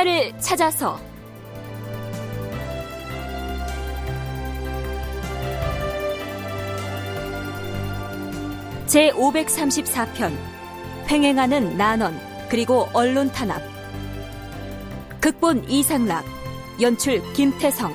역사를 찾아서. 제 534편 횡행하는 난원 그리고 언론 탄압. 극본 이상락 연출 김태성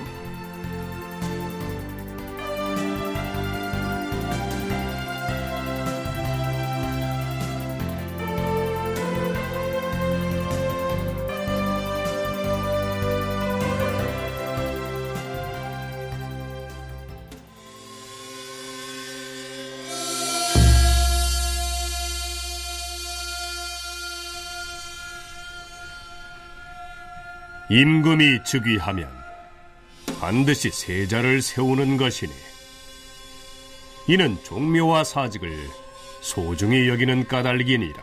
임금이 즉위하면 반드시 세자를 세우는 것이니 이는 종묘와 사직을 소중히 여기는 까닭이니라.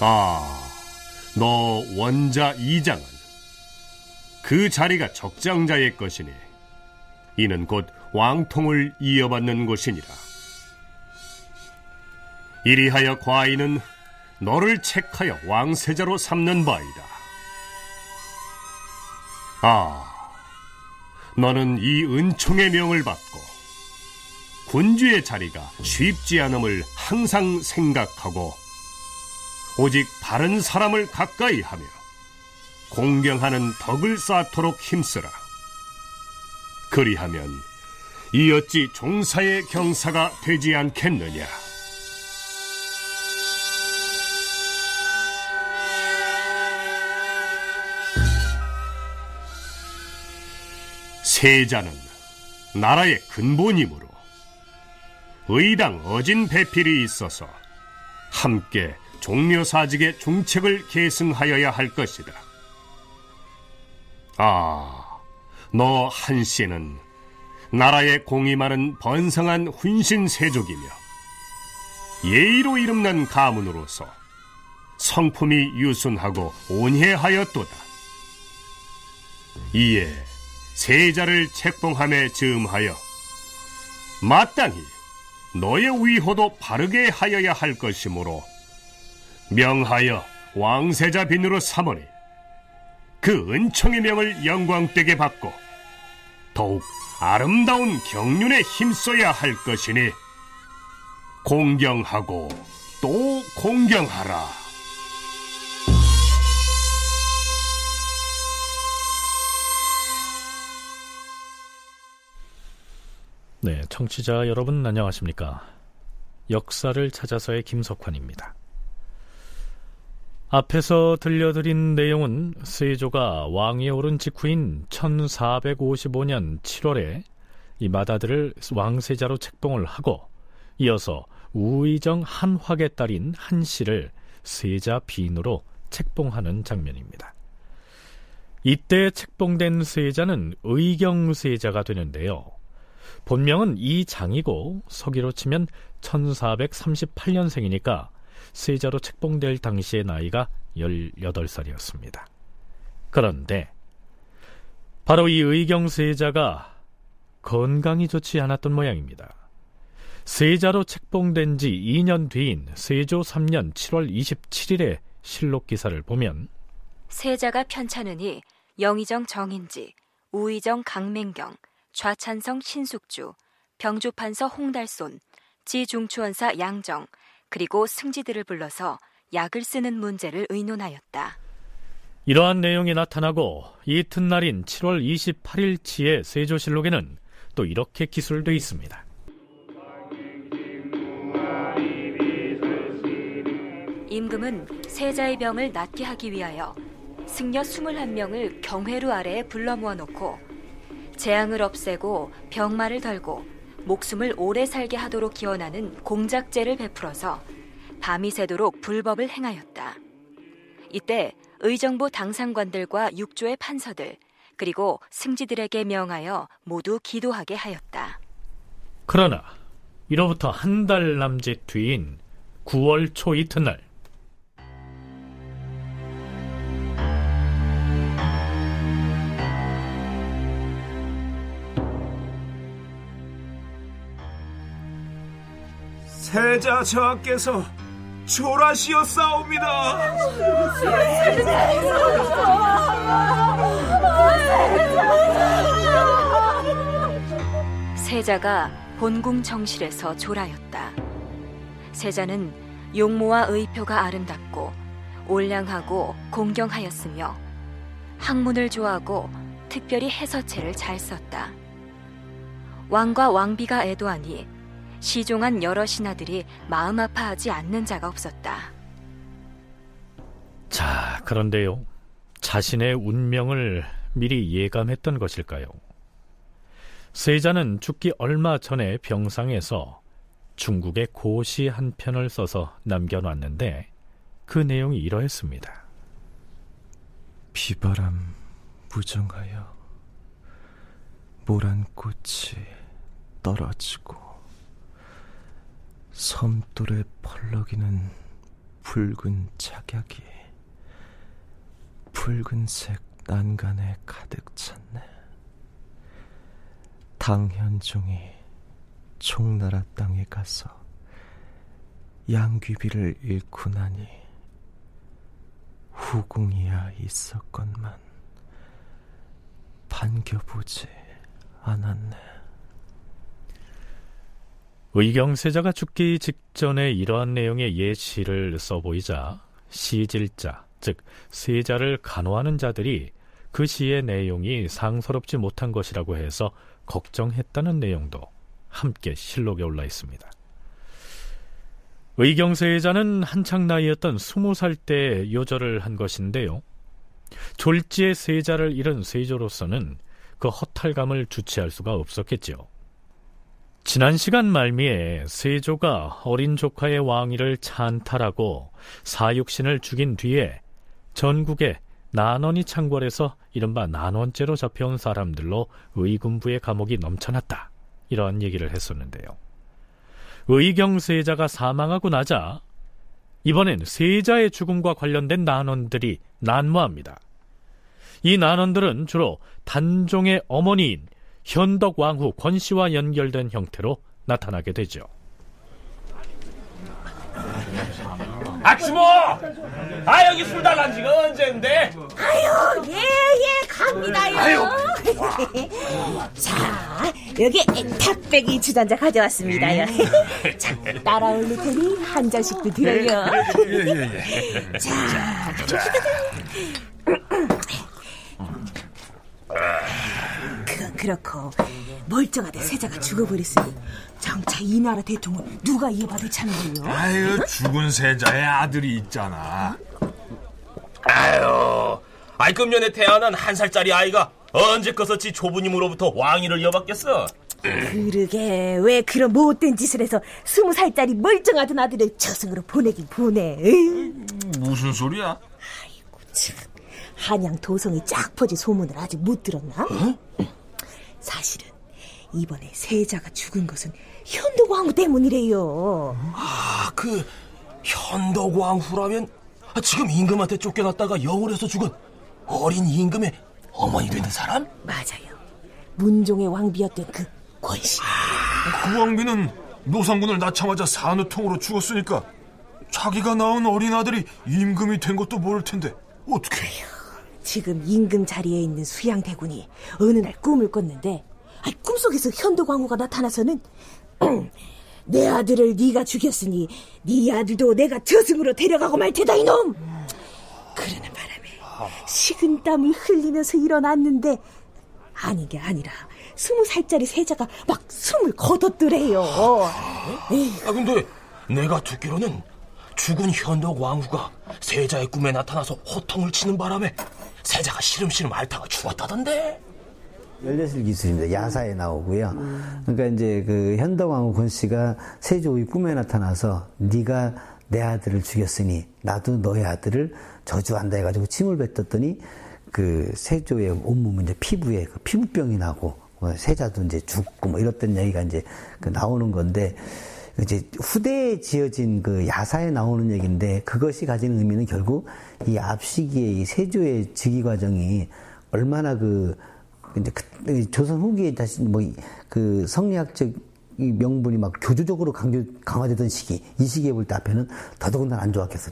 아, 너 원자 이장은 그 자리가 적장자의 것이니 이는 곧 왕통을 이어받는 곳이니라. 이리하여 과인은 너를 책하여 왕세자로 삼는 바이다. 아, 너는 이 은총의 명을 받고 군주의 자리가 쉽지 않음을 항상 생각하고 오직 바른 사람을 가까이 하며 공경하는 덕을 쌓도록 힘쓰라. 그리하면 이 어찌 종사의 경사가 되지 않겠느냐. 세자는 나라의 근본이므로 의당 어진 배필이 있어서 함께 종묘사직의 중책을 계승하여야 할 것이다. 아, 너 한씨는 나라의 공이 많은 번성한 훈신세족이며 예의로 이름난 가문으로서 성품이 유순하고 온혜하였도다. 이에 세자를 책봉함에 즈음하여 마땅히 너의 위호도 바르게 하여야 할 것이므로 명하여 왕세자 빈으로 삼으니 그 은총의 명을 영광되게 받고 더욱 아름다운 경륜에 힘써야 할 것이니 공경하고 또 공경하라. 네, 청취자 여러분 안녕하십니까? 역사를 찾아서의 김석환입니다. 앞에서 들려드린 내용은 세조가 왕위에 오른 직후인 1455년 7월에 이 마다들을 왕세자로 책봉을 하고 이어서 우의정 한화의 딸인 한씨를 세자 빈으로 책봉하는 장면입니다. 이때 책봉된 세자는 의경세자가 되는데요. 본명은 이장이고 서기로 치면 1438년생이니까 세자로 책봉될 당시의 나이가 18살이었습니다. 그런데 바로 이 의경 세자가 건강이 좋지 않았던 모양입니다. 세자로 책봉된 지 2년 뒤인 세조 3년 7월 27일의 실록 기사를 보면 세자가 편찮으니 영의정 정인지, 우의정 강맹경, 좌찬성 신숙주, 병조판서 홍달손, 지중추원사 양정, 그리고 승지들을 불러서 약을 쓰는 문제를 의논하였다. 이러한 내용이 나타나고 이튿날인 7월 28일치의 세조실록에는 또 이렇게 기술돼 있습니다. 임금은 세자의 병을 낫게 하기 위하여 승려 21명을 경회루 아래에 불러 모아놓고 재앙을 없애고 병마를 덜고 목숨을 오래 살게 하도록 기원하는 공작제를 베풀어서 밤이 새도록 불법을 행하였다. 이때 의정부 당상관들과 육조의 판서들 그리고 승지들에게 명하여 모두 기도하게 하였다. 그러나 이로부터 한 달 남짓 뒤인 9월 초 이튿날 세자 저하께서 조라시었사옵니다. 세자가 본궁 정실에서 조라였다. 세자는 용모와 의표가 아름답고 올량하고 공경하였으며 학문을 좋아하고 특별히 해서체를 잘 썼다. 왕과 왕비가 애도하니 시종한 여러 신하들이 마음 아파하지 않는 자가 없었다. 자, 그런데요. 자신의 운명을 미리 예감했던 것일까요? 세자는 죽기 얼마 전에 병상에서 중국의 고시 한 편을 써서 남겨놨는데 그 내용이 이러했습니다. 비바람 무정하여 모란 꽃이 떨어지고 섬돌에 펄럭이는 붉은 착약이 붉은색 난간에 가득 찼네. 당현종이 총나라 땅에 가서 양귀비를 잃고 나니 후궁이야 있었건만 반겨보지 않았네. 의경세자가 죽기 직전에 이러한 내용의 예시를 써보이자 시질자, 즉 세자를 간호하는 자들이 그 시의 내용이 상서롭지 못한 것이라고 해서 걱정했다는 내용도 함께 실록에 올라 있습니다. 의경세자는 한창 나이였던 스무 살 때 요절을 한 것인데요. 졸지의 세자를 잃은 세조로서는 그 허탈감을 주체할 수가 없었겠지요. 지난 시간 말미에 세조가 어린 조카의 왕위를 찬탈하고 사육신을 죽인 뒤에 전국에 난원이 창궐해서 이른바 난원죄로 잡혀온 사람들로 의군부의 감옥이 넘쳐났다. 이러한 얘기를 했었는데요. 의경 세자가 사망하고 나자 이번엔 세자의 죽음과 관련된 난원들이 난무합니다. 이 난원들은 주로 단종의 어머니인 현덕 왕후 권씨와 연결된 형태로 나타나게 되죠. 아추모! 아 여기 술 달란 지가 언젠데? 아유, 예, 예, 갑니다요. 아유. 자, 여기 탁배기 주전자 가져왔습니다요. 음. 자, 따라올 테니 한 잔씩도 드려요. 예, 예, 예. 자, 그건 그렇고 멀쩡하다 세자가 죽어버렸으니 장차 이 나라 대통은 누가 이어받을 거요? 아유 죽은 세자의 아들이 있잖아. 아유, 아이 금년에 태어난 한 살짜리 아이가 언제 커서지 조부님으로부터 왕위를 이어받겠어? 그러게 왜 그런 못된 짓을 해서 스무 살짜리 멀쩡하던 아들을 저승으로 보내긴 보내. 에이. 무슨 소리야? 아이고 참. 한양 도성이 쫙 퍼진 소문을 아직 못 들었나? 어? 사실은 이번에 세자가 죽은 것은 현덕왕후 때문이래요. 아, 그 현덕왕후라면 지금 임금한테 쫓겨났다가 영월에서 죽은 어린 임금의 어머니 되는 사람? 맞아요. 문종의 왕비였던 그 권씨. 아, 그 왕비는 노상군을 낳자마자 산후통으로 죽었으니까 자기가 낳은 어린 아들이 임금이 된 것도 모를 텐데 어떻게? 지금 임금 자리에 있는 수양대군이 어느 날 꿈을 꿨는데 아니, 꿈속에서 현도광후가 나타나서는 내 아들을 네가 죽였으니 네 아들도 내가 저승으로 데려가고 말 테다 이놈! 그러는 바람에 식은 땀을 흘리면서 일어났는데 아닌 게 아니라 스무 살짜리 세자가 막 숨을 거뒀더래요. 아 근데 내가 듣기로는 죽은 현덕 왕후가 세자의 꿈에 나타나서 호통을 치는 바람에 세자가 시름시름 앓다가 죽었다던데. 열려실 기술입니다. 야사에 나오고요. 그러니까 이제 그 현덕왕후 권 씨가 세조의 꿈에 나타나서 네가 내 아들을 죽였으니 나도 너의 아들을 저주한다 해가지고 침을 뱉었더니 그 세조의 온몸은 이제 피부에 그 피부병이 나고 뭐 세자도 이제 죽고 뭐 이랬던 얘기가 이제 그 나오는 건데 이제 후대에 지어진 그 야사에 나오는 얘기인데 그것이 가지는 의미는 결국 이 앞시기의 이 세조의 즉위 과정이 얼마나 그 이제 그 조선 후기에 다시 뭐 그 성리학적 이 명분이 막 교조적으로 강조, 강화되던 시기, 이 시기에 볼 때 앞에는 더더군다나 안 좋았겠죠.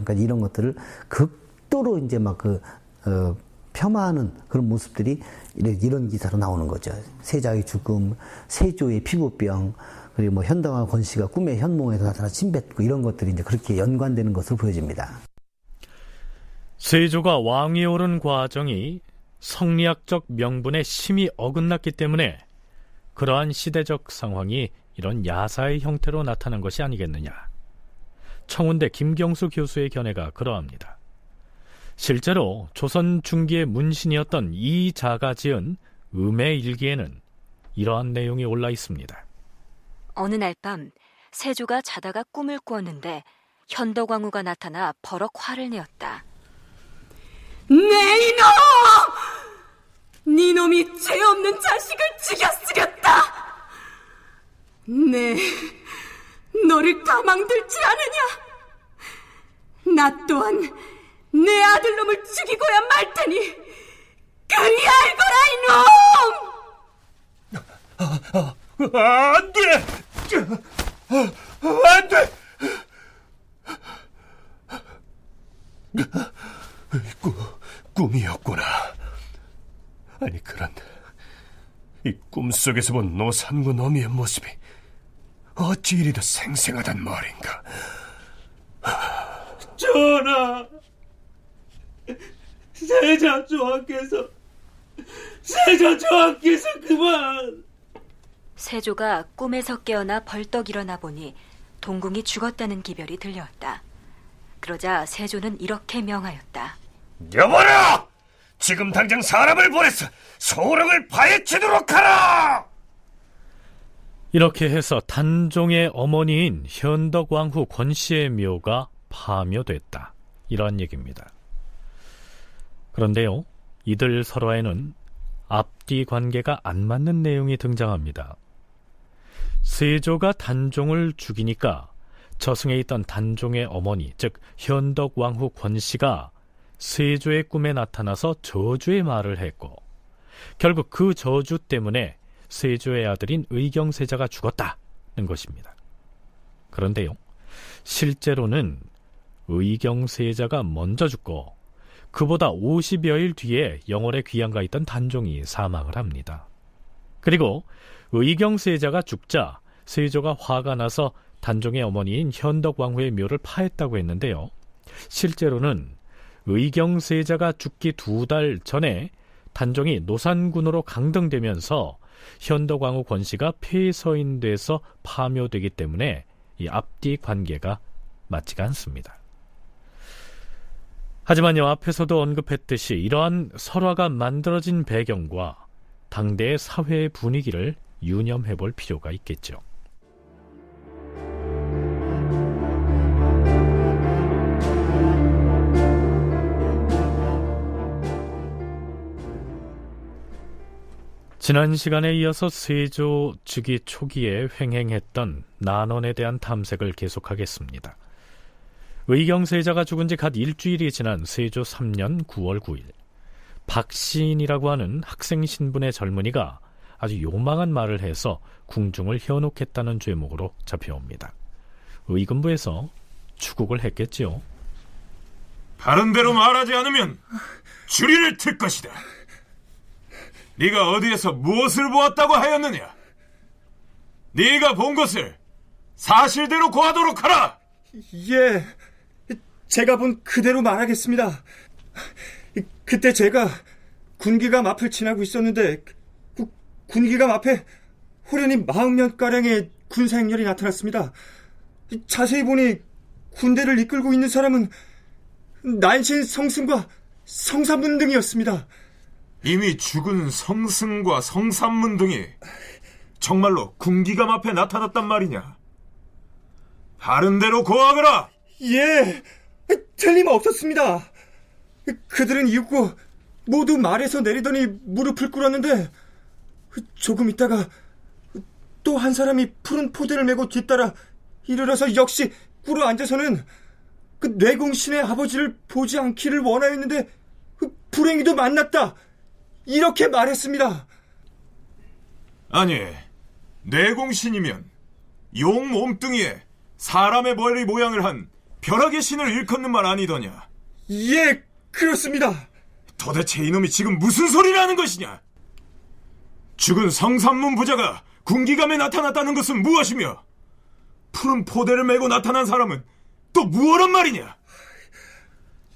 그러니까 이런 것들을 극도로 이제 막 그, 어, 폄하하는 그런 모습들이 이런 기사로 나오는 거죠. 세자의 죽음, 세조의 피부병, 그리고 뭐 현당화 권씨가 꿈의 현몽에서 나타나 침뱉고 이런 것들이 이제 그렇게 연관되는 것으로 보여집니다. 세조가 왕위에 오른 과정이 성리학적 명분에 심히 어긋났기 때문에 그러한 시대적 상황이 이런 야사의 형태로 나타난 것이 아니겠느냐. 청운대 김경수 교수의 견해가 그러합니다. 실제로 조선 중기의 문신이었던 이 자가 지은 음의 일기에는 이러한 내용이 올라 있습니다. 어느 날 밤 세조가 자다가 꿈을 꾸었는데 현덕왕후가 나타나 버럭 화를 내었다. 내 이놈! 네 놈이 죄 없는 자식을 죽였으렸다. 네, 너를 가망들지 않으냐? 나 또한 내 아들놈을 죽이고야 말 테니 그리 알거라 이놈! 안 돼! 안 돼! 꿈, 꿈이었구나. 아니, 그런데 이 꿈속에서 본 노산군 어미의 모습이 어찌 이리도 생생하단 말인가. 전하! 세자 조왕께서 세자 조왕께서 그만! 세조가 꿈에서 깨어나 벌떡 일어나 보니 동궁이 죽었다는 기별이 들려왔다. 그러자 세조는 이렇게 명하였다. 여보라! 지금 당장 사람을 보내서 소령을 파헤치도록 하라! 이렇게 해서 단종의 어머니인 현덕왕후 권씨의 묘가 파묘됐다. 이러한 얘기입니다. 그런데요, 이들 서로에는 앞뒤 관계가 안 맞는 내용이 등장합니다. 세조가 단종을 죽이니까 저승에 있던 단종의 어머니, 즉 현덕 왕후 권씨가 세조의 꿈에 나타나서 저주의 말을 했고 결국 그 저주 때문에 세조의 아들인 의경세자가 죽었다는 것입니다. 그런데요, 실제로는 의경세자가 먼저 죽고 그보다 50여일 뒤에 영월에 귀양가 있던 단종이 사망을 합니다. 그리고 의경 세자가 죽자 세조가 화가 나서 단종의 어머니인 현덕왕후의 묘를 파했다고 했는데요. 실제로는 의경 세자가 죽기 두 달 전에 단종이 노산군으로 강등되면서 현덕왕후 권씨가 폐서인돼서 파묘되기 때문에 이 앞뒤 관계가 맞지가 않습니다. 하지만요, 앞에서도 언급했듯이 이러한 설화가 만들어진 배경과 당대의 사회의 분위기를 유념해 볼 필요가 있겠죠. 지난 시간에 이어서 세조 즉위 초기에 횡행했던 난원에 대한 탐색을 계속하겠습니다. 의경세자가 죽은 지 갓 일주일이 지난 세조 3년 9월 9일 박시인이라고 하는 학생 신분의 젊은이가 아주 요망한 말을 해서 궁중을 현혹했다는 죄목으로 잡혀옵니다. 의금부에서 추국을 했겠지요. 바른 대로 말하지 않으면 주리를 틀 것이다. 네가 어디에서 무엇을 보았다고 하였느냐? 네가 본 것을 사실대로 고하도록 하라. 예, 제가 본 그대로 말하겠습니다. 그때 제가 군기감 앞을 지나고 있었는데 그 군기감 앞에 호련히 마흔 가량의 군사 행렬이 나타났습니다. 자세히 보니 군대를 이끌고 있는 사람은 난신 성승과 성삼문 등이었습니다. 이미 죽은 성승과 성삼문 등이 정말로 군기감 앞에 나타났단 말이냐? 다른 대로 고하거라! 예, 틀림없었습니다. 그들은 이윽고 모두 말에서 내리더니 무릎을 꿇었는데 조금 있다가 또 한 사람이 푸른 포대를 메고 뒤따라 이르러서 역시 꿇어 앉아서는 그 뇌공신의 아버지를 보지 않기를 원하였는데 불행히도 만났다. 이렇게 말했습니다. 아니, 내공신이면 용 몸뚱이에 사람의 머리 모양을 한 벼락의 신을 일컫는 말 아니더냐? 예, 그렇습니다. 도대체 이놈이 지금 무슨 소리를 하는 것이냐? 죽은 성삼문 부자가 군기감에 나타났다는 것은 무엇이며 푸른 포대를 메고 나타난 사람은 또 무엇란 말이냐?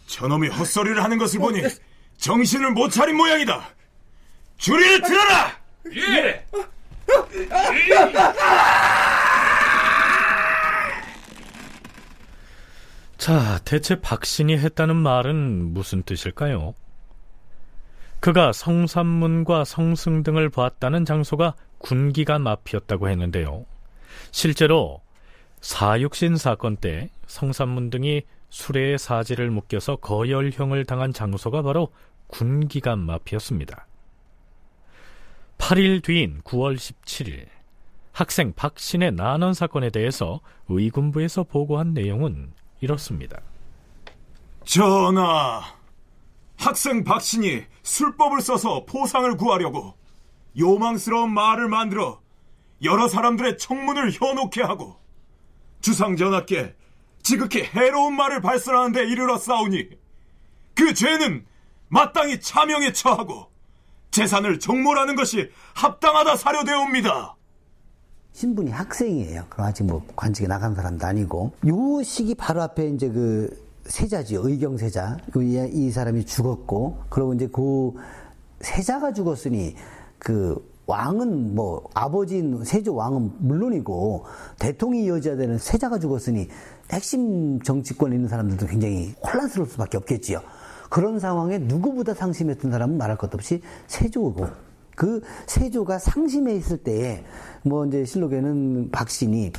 저놈이 헛소리를 하는 것을 보니 정신을 못 차린 모양이다. 주리를 들어라! 예! 자, 대체 박신이 했다는 말은 무슨 뜻일까요? 그가 성산문과 성승 등을 보았다는 장소가 군기감 앞이었다고 했는데요. 실제로 사육신 사건 때 성산문 등이 수레의 사지를 묶여서 거열형을 당한 장소가 바로 군기감 앞이었습니다. 8일 뒤인 9월 17일 학생 박신의 난원 사건에 대해서 의군부에서 보고한 내용은 이렇습니다. 전하, 학생 박신이 술법을 써서 포상을 구하려고 요망스러운 말을 만들어 여러 사람들의 청문을 현혹해 하고 주상 전하께 지극히 해로운 말을 발설하는데 이르러 싸우니 그 죄는 마땅히 차명에 처하고 재산을 정몰하는 것이 합당하다 사료되옵니다. 신분이 학생이에요. 그럼 아직 뭐 관직에 나간 사람도 아니고. 요 시기 바로 앞에 이제 그 세자지요. 의경세자. 이, 이 사람이 죽었고, 그리고 이제 그 세자가 죽었으니 그 왕은 뭐 아버지인 세조 왕은 물론이고 대통령이 이어져야 되는 세자가 죽었으니 핵심 정치권에 있는 사람들도 굉장히 혼란스러울 수밖에 없겠지요. 그런 상황에 누구보다 상심했던 사람은 말할 것 없이 세조고 그 세조가 상심해 있을 때에 뭐 이제 실록에는 박신이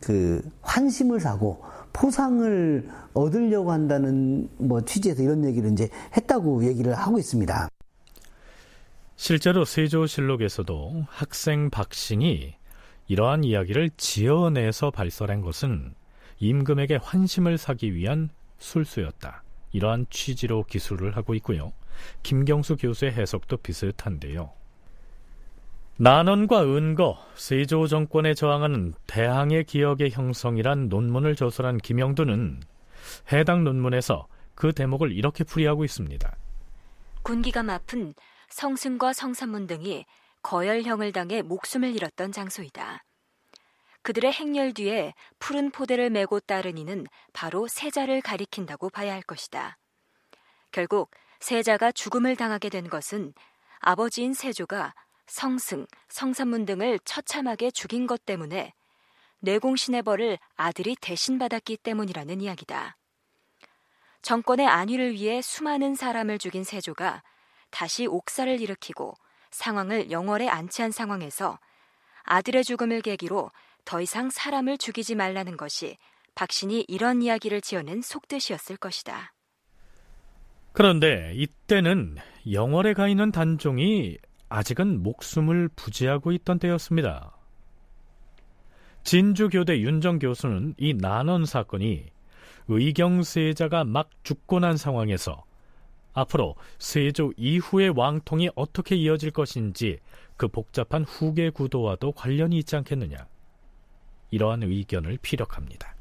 그 환심을 사고 포상을 얻으려고 한다는 뭐 취지에서 이런 얘기를 이제 했다고 얘기를 하고 있습니다. 실제로 세조실록에서도 학생 박신이 이러한 이야기를 지어내서 발설한 것은 임금에게 환심을 사기 위한 술수였다. 이러한 취지로 기술을 하고 있고요. 김경수 교수의 해석도 비슷한데요. 난원과 은거, 세조 정권에 저항하는 대항의 기억의 형성이란 논문을 저술한 김영두는 해당 논문에서 그 대목을 이렇게 풀이하고 있습니다. 군기가 아픈 성승과 성산문 등이 거열형을 당해 목숨을 잃었던 장소이다. 그들의 행렬 뒤에 푸른 포대를 메고 따른 이는 바로 세자를 가리킨다고 봐야 할 것이다. 결국 세자가 죽음을 당하게 된 것은 아버지인 세조가 성승, 성산문 등을 처참하게 죽인 것 때문에 내공신의 벌을 아들이 대신 받았기 때문이라는 이야기다. 정권의 안위를 위해 수많은 사람을 죽인 세조가 다시 옥사를 일으키고 상황을 영월에 안치한 상황에서 아들의 죽음을 계기로 더 이상 사람을 죽이지 말라는 것이 박신이 이런 이야기를 지어낸 속뜻이었을 것이다. 그런데 이때는 영월에 가 있는 단종이 아직은 목숨을 부지하고 있던 때였습니다. 진주교대 윤정 교수는 이 난원 사건이 의경 세자가 막 죽고 난 상황에서 앞으로 세조 이후의 왕통이 어떻게 이어질 것인지 그 복잡한 후계 구도와도 관련이 있지 않겠느냐. 이러한 의견을 피력합니다.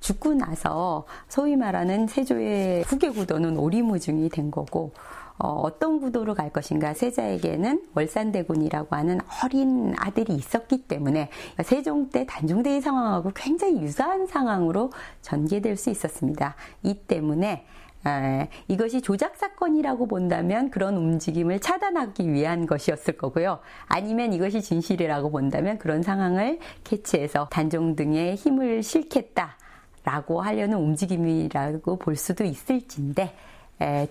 죽고 나서 소위 말하는 세조의 후계 구도는 오리무중이 된 거고 어, 떤 구도로 갈 것인가 세자에게는 월산대군이라고 하는 어린 아들이 있었기 때문에 세종 때 단종대의 상황하고 굉장히 유사한 상황으로 전개될 수 있었습니다. 이 때문에 에, 이것이 조작 사건이라고 본다면 그런 움직임을 차단하기 위한 것이었을 거고요. 아니면 이것이 진실이라고 본다면 그런 상황을 캐치해서 단종 등의 힘을 실겠다라고 하려는 움직임이라고 볼 수도 있을진데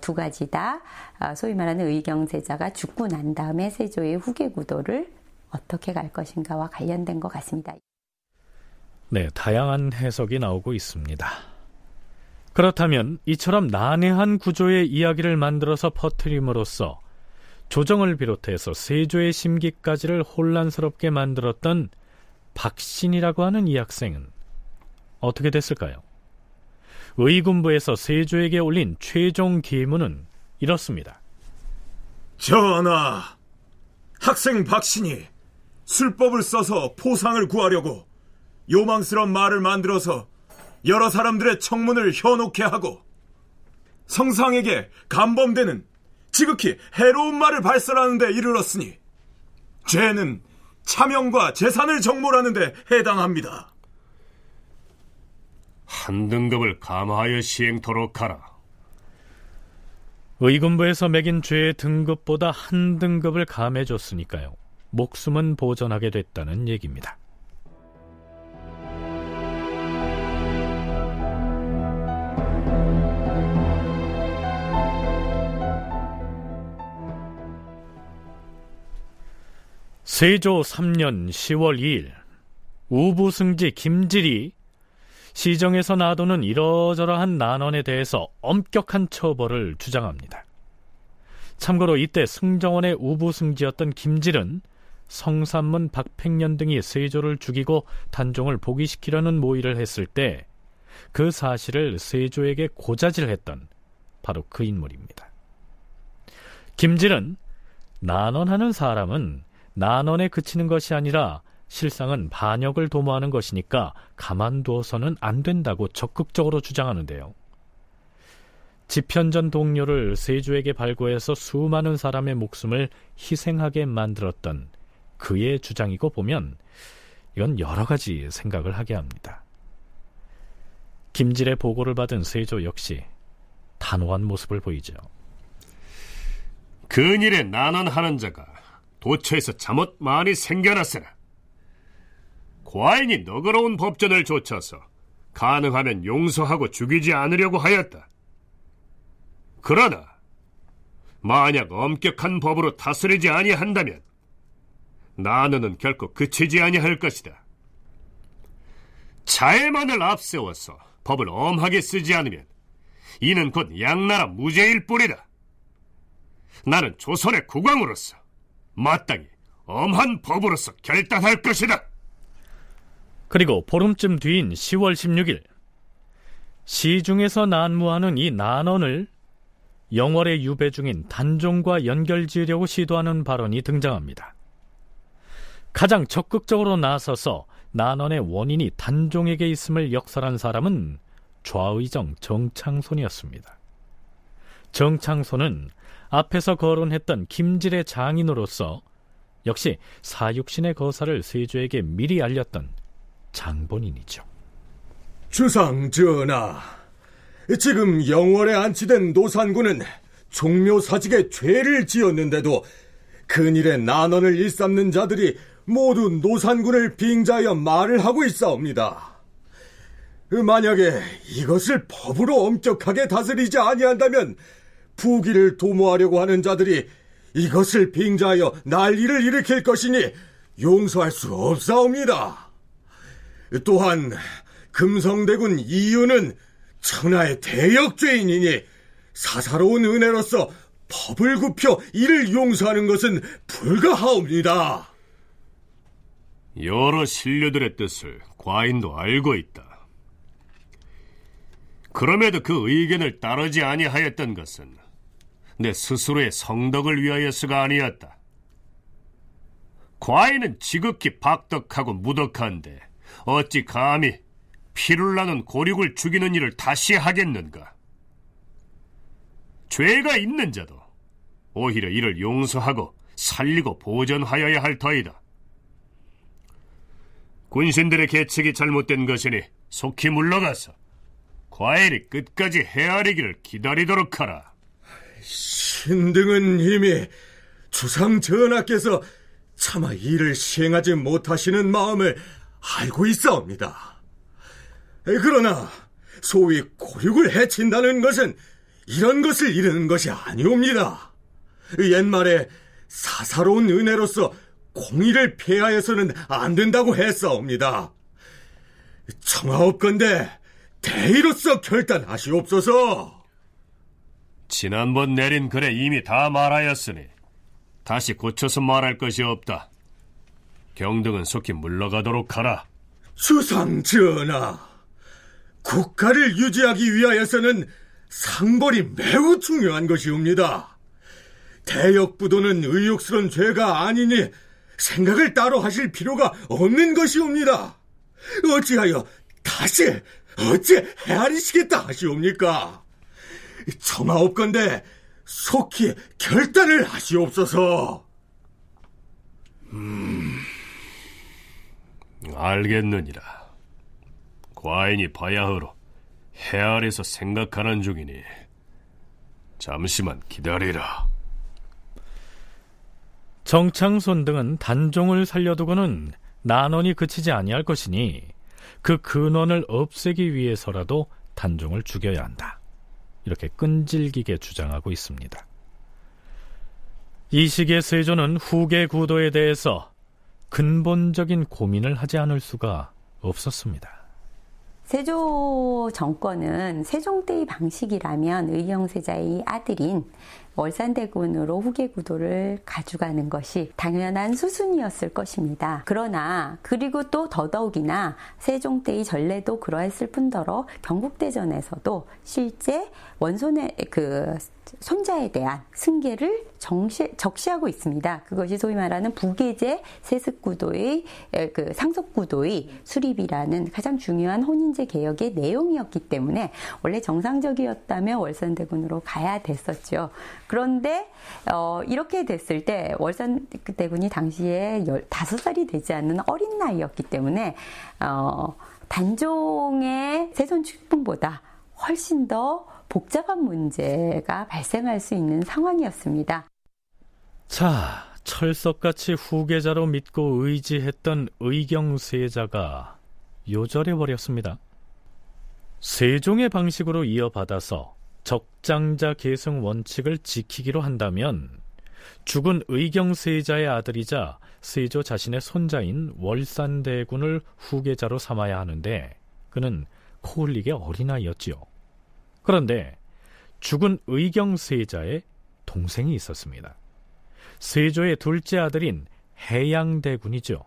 두 가지 다 아, 소위 말하는 의경세자가 죽고 난 다음에 세조의 후계 구도를 어떻게 갈 것인가와 관련된 것 같습니다. 네, 다양한 해석이 나오고 있습니다. 그렇다면 이처럼 난해한 구조의 이야기를 만들어서 퍼뜨림으로써 조정을 비롯해서 세조의 심기까지를 혼란스럽게 만들었던 박신이라고 하는 이 학생은 어떻게 됐을까요? 의군부에서 세조에게 올린 최종 계문은 이렇습니다. 전하, 학생 박신이 술법을 써서 포상을 구하려고 요망스러운 말을 만들어서 여러 사람들의 청문을 현혹해 하고 성상에게 간범되는 지극히 해로운 말을 발설하는 데 이르렀으니 죄는 차명과 재산을 정몰하는 데 해당합니다. 한 등급을 감하여 시행토록 하라. 의군부에서 매긴 죄의 등급보다 한 등급을 감해줬으니까요. 목숨은 보전하게 됐다는 얘기입니다. 세조 3년 10월 2일 우부승지 김질이 시정에서 나도는 이러저러한 난원에 대해서 엄격한 처벌을 주장합니다. 참고로 이때 승정원의 우부승지였던 김질은 성삼문 박팽년 등이 세조를 죽이고 단종을 복위시키려는 모의를 했을 때 그 사실을 세조에게 고자질했던 바로 그 인물입니다. 김질은 난원하는 사람은 난원에 그치는 것이 아니라 실상은 반역을 도모하는 것이니까 가만두어서는 안 된다고 적극적으로 주장하는데요. 집현전 동료를 세조에게 발고해서 수많은 사람의 목숨을 희생하게 만들었던 그의 주장이고 보면 이건 여러 가지 생각을 하게 합니다. 김질의 보고를 받은 세조 역시 단호한 모습을 보이죠. 근일에 난원하는 자가 도처에서 잠옷 많이 생겨났으나 과인이 너그러운 법전을 좇아서 가능하면 용서하고 죽이지 않으려고 하였다. 그러나 만약 엄격한 법으로 다스리지 아니한다면 나는 결코 그치지 아니할 것이다. 자해만을 앞세워서 법을 엄하게 쓰지 않으면 이는 곧 양나라 무죄일 뿐이다. 나는 조선의 국왕으로서 마땅히 엄한 법으로서 결단할 것이다. 그리고 보름쯤 뒤인 10월 16일 시중에서 난무하는 이 난원을 영월의 유배 중인 단종과 연결지으려고 시도하는 발언이 등장합니다. 가장 적극적으로 나서서 난원의 원인이 단종에게 있음을 역설한 사람은 좌의정 정창손이었습니다. 정창손은 앞에서 거론했던 김질의 장인으로서 역시 사육신의 거사를 세조에게 미리 알렸던 장본인이죠. 주상 전하, 지금 영월에 안치된 노산군은 종묘 사직에 죄를 지었는데도 근일에 난원을 일삼는 자들이 모두 노산군을 빙자하여 말을 하고 있사옵니다. 만약에 이것을 법으로 엄격하게 다스리지 아니한다면 부기를 도모하려고 하는 자들이 이것을 빙자하여 난리를 일으킬 것이니 용서할 수 없사옵니다. 또한 금성대군 이유는 천하의 대역죄인이니 사사로운 은혜로서 법을 굽혀 이를 용서하는 것은 불가하옵니다. 여러 신료들의 뜻을 과인도 알고 있다. 그럼에도 그 의견을 따르지 아니하였던 것은 내 스스로의 성덕을 위하여서가 아니었다. 과인은 지극히 박덕하고 무덕한데 어찌 감히 피를 나는 고륙을 죽이는 일을 다시 하겠는가? 죄가 있는 자도 오히려 이를 용서하고 살리고 보전하여야 할 터이다. 군신들의 계책이 잘못된 것이니 속히 물러가서 과일이 끝까지 헤아리기를 기다리도록 하라. 신등은 이미 주상 전하께서 차마 이를 시행하지 못하시는 마음을 알고 있사옵니다. 그러나 소위 고륙을 해친다는 것은 이런 것을 이르는 것이 아니옵니다. 옛말에 사사로운 은혜로서 공의를 폐하여서는 안 된다고 했사옵니다. 청하옵건대 대의로서 결단하시옵소서. 지난번 내린 글에 이미 다 말하였으니 다시 고쳐서 말할 것이 없다. 경등은 속히 물러가도록 하라. 주상 전하, 국가를 유지하기 위하여서는 상벌이 매우 중요한 것이옵니다. 대역부도는 의욕스러운 죄가 아니니 생각을 따로 하실 필요가 없는 것이옵니다. 어찌하여 다시 어찌 헤아리시겠다 하시옵니까? 청하옵건대 속히 결단을 하시옵소서. 음, 알겠느니라. 과인이 바야흐로 헤아려서 생각하는 중이니 잠시만 기다리라. 정창손 등은 단종을 살려두고는 난원이 그치지 아니할 것이니 그 근원을 없애기 위해서라도 단종을 죽여야 한다. 이렇게 끈질기게 주장하고 있습니다. 이 시기의 세조는 후계 구도에 대해서 근본적인 고민을 하지 않을 수가 없었습니다. 세조 정권은 세종 때의 방식이라면 의경세자의 아들인 월산대군으로 후계 구도를 가져가는 것이 당연한 수순이었을 것입니다. 그러나 그리고 또 더더욱이나 세종 때의 전례도 그러했을 뿐더러 경국대전에서도 실제 원손의 그 손자에 대한 승계를 정시, 적시하고 있습니다. 그것이 소위 말하는 부계제 세습구도의 그 상속구도의 수립이라는 가장 중요한 혼인제 개혁의 내용이었기 때문에 원래 정상적이었다면 월산대군으로 가야 됐었죠. 그런데 어, 이렇게 됐을 때 월산대군이 당시에 15살이 되지 않는 어린 나이였기 때문에 어, 단종의 세손 축풍보다 훨씬 더 복잡한 문제가 발생할 수 있는 상황이었습니다. 자, 철석같이 후계자로 믿고 의지했던 의경세자가 요절해 버렸습니다. 세종의 방식으로 이어받아서 적장자 계승 원칙을 지키기로 한다면 죽은 의경 세자의 아들이자 세조 자신의 손자인 월산대군을 후계자로 삼아야 하는데 그는 코울릭의 어린아이였지요. 그런데 죽은 의경 세자의 동생이 있었습니다. 세조의 둘째 아들인 해양대군이죠.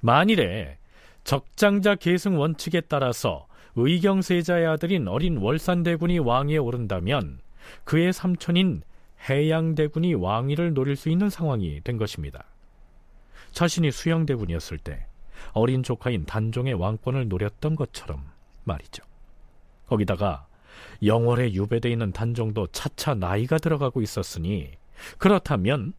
만일에 적장자 계승 원칙에 따라서 의경세자의 아들인 어린 월산대군이 왕위에 오른다면 그의 삼촌인 해양대군이 왕위를 노릴 수 있는 상황이 된 것입니다. 자신이 수영대군이었을 때 어린 조카인 단종의 왕권을 노렸던 것처럼 말이죠. 거기다가 영월에 유배돼 있는 단종도 차차 나이가 들어가고 있었으니 그렇다면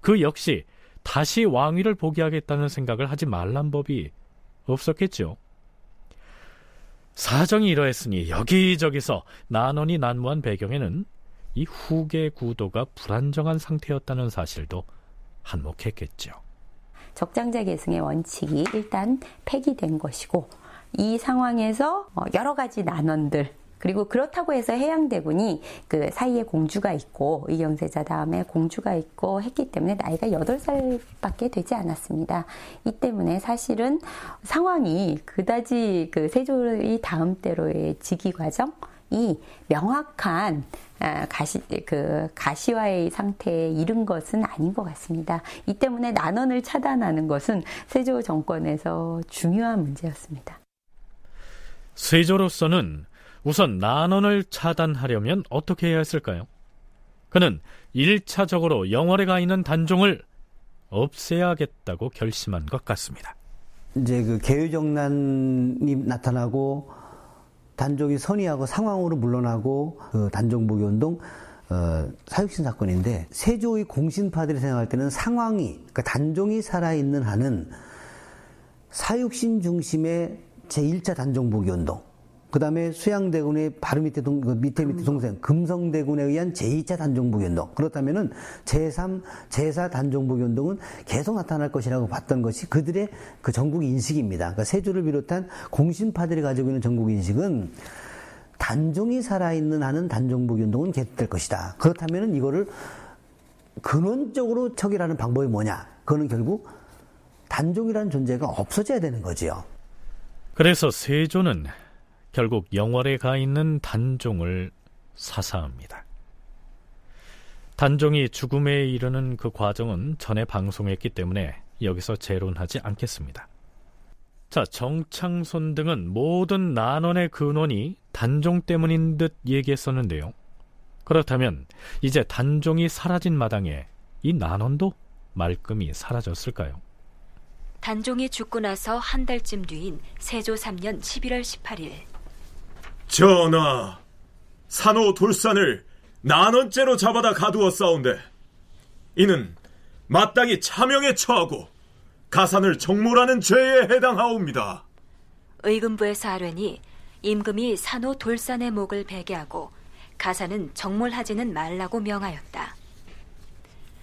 그 역시 다시 왕위를 포기하겠다는 생각을 하지 말란 법이 없었겠죠. 사정이 이러했으니 여기저기서 난원이 난무한 배경에는 이 후계 구도가 불안정한 상태였다는 사실도 한몫했겠죠. 적장자 계승의 원칙이 일단 폐기된 것이고 이 상황에서 어, 여러 가지 난원들 그리고 그렇다고 해서 해양대군이 그 사이에 공주가 있고 의경세자 다음에 공주가 있고 했기 때문에 나이가 8살밖에 되지 않았습니다. 이 때문에 사실은 상황이 그다지 그 세조의 다음 때로의 즉위 과정이 명확한 아, 가시, 그, 가시화의 상태에 이른 것은 아닌 것 같습니다. 이 때문에 난원을 차단하는 것은 세조 정권에서 중요한 문제였습니다. 세조로서는 우선 난원을 차단하려면 어떻게 해야 했을까요? 그는 1차적으로 영월에 가 있는 단종을 없애야겠다고 결심한 것 같습니다. 이제 그 개유정난이 나타나고 단종이 선의하고 상황으로 물러나고 그 단종복위 운동 어, 사육신 사건인데 세조의 공신파들이 생각할 때는 상황이 그러니까 단종이 살아있는 한은 사육신 중심의 제1차 단종복위 운동 그 다음에 수양대군의 바로 밑에 동, 그 밑에 밑에 동생 금성대군에 의한 제2차 단종복운동 그렇다면은 제3, 제4 단종복운동은 계속 나타날 것이라고 봤던 것이 그들의 그 전국 인식입니다. 그러니까 세조를 비롯한 공신파들이 가지고 있는 전국 인식은 단종이 살아있는 한은 단종복운동은 계속될 것이다. 그렇다면은 이거를 근원적으로 척이라는 방법이 뭐냐? 그거는 결국 단종이라는 존재가 없어져야 되는 거지요. 그래서 세조는 결국 영월에 가 있는 단종을 사사합니다. 단종이 죽음에 이르는 그 과정은 전에 방송했기 때문에 여기서 재론하지 않겠습니다. 자, 정창손 등은 모든 난원의 근원이 단종 때문인 듯 얘기했었는데요. 그렇다면 이제 단종이 사라진 마당에 이 난원도 말끔히 사라졌을까요? 단종이 죽고 나서 한 달쯤 뒤인 세조 3년 11월 18일 전하, 산호 돌산을 난원째로 잡아다 가두어 싸운데 이는 마땅히 차명에 처하고 가산을 정몰하는 죄에 해당하옵니다. 의금부에서 하려니 임금이 산호 돌산의 목을 베게 하고 가산은 정몰하지는 말라고 명하였다.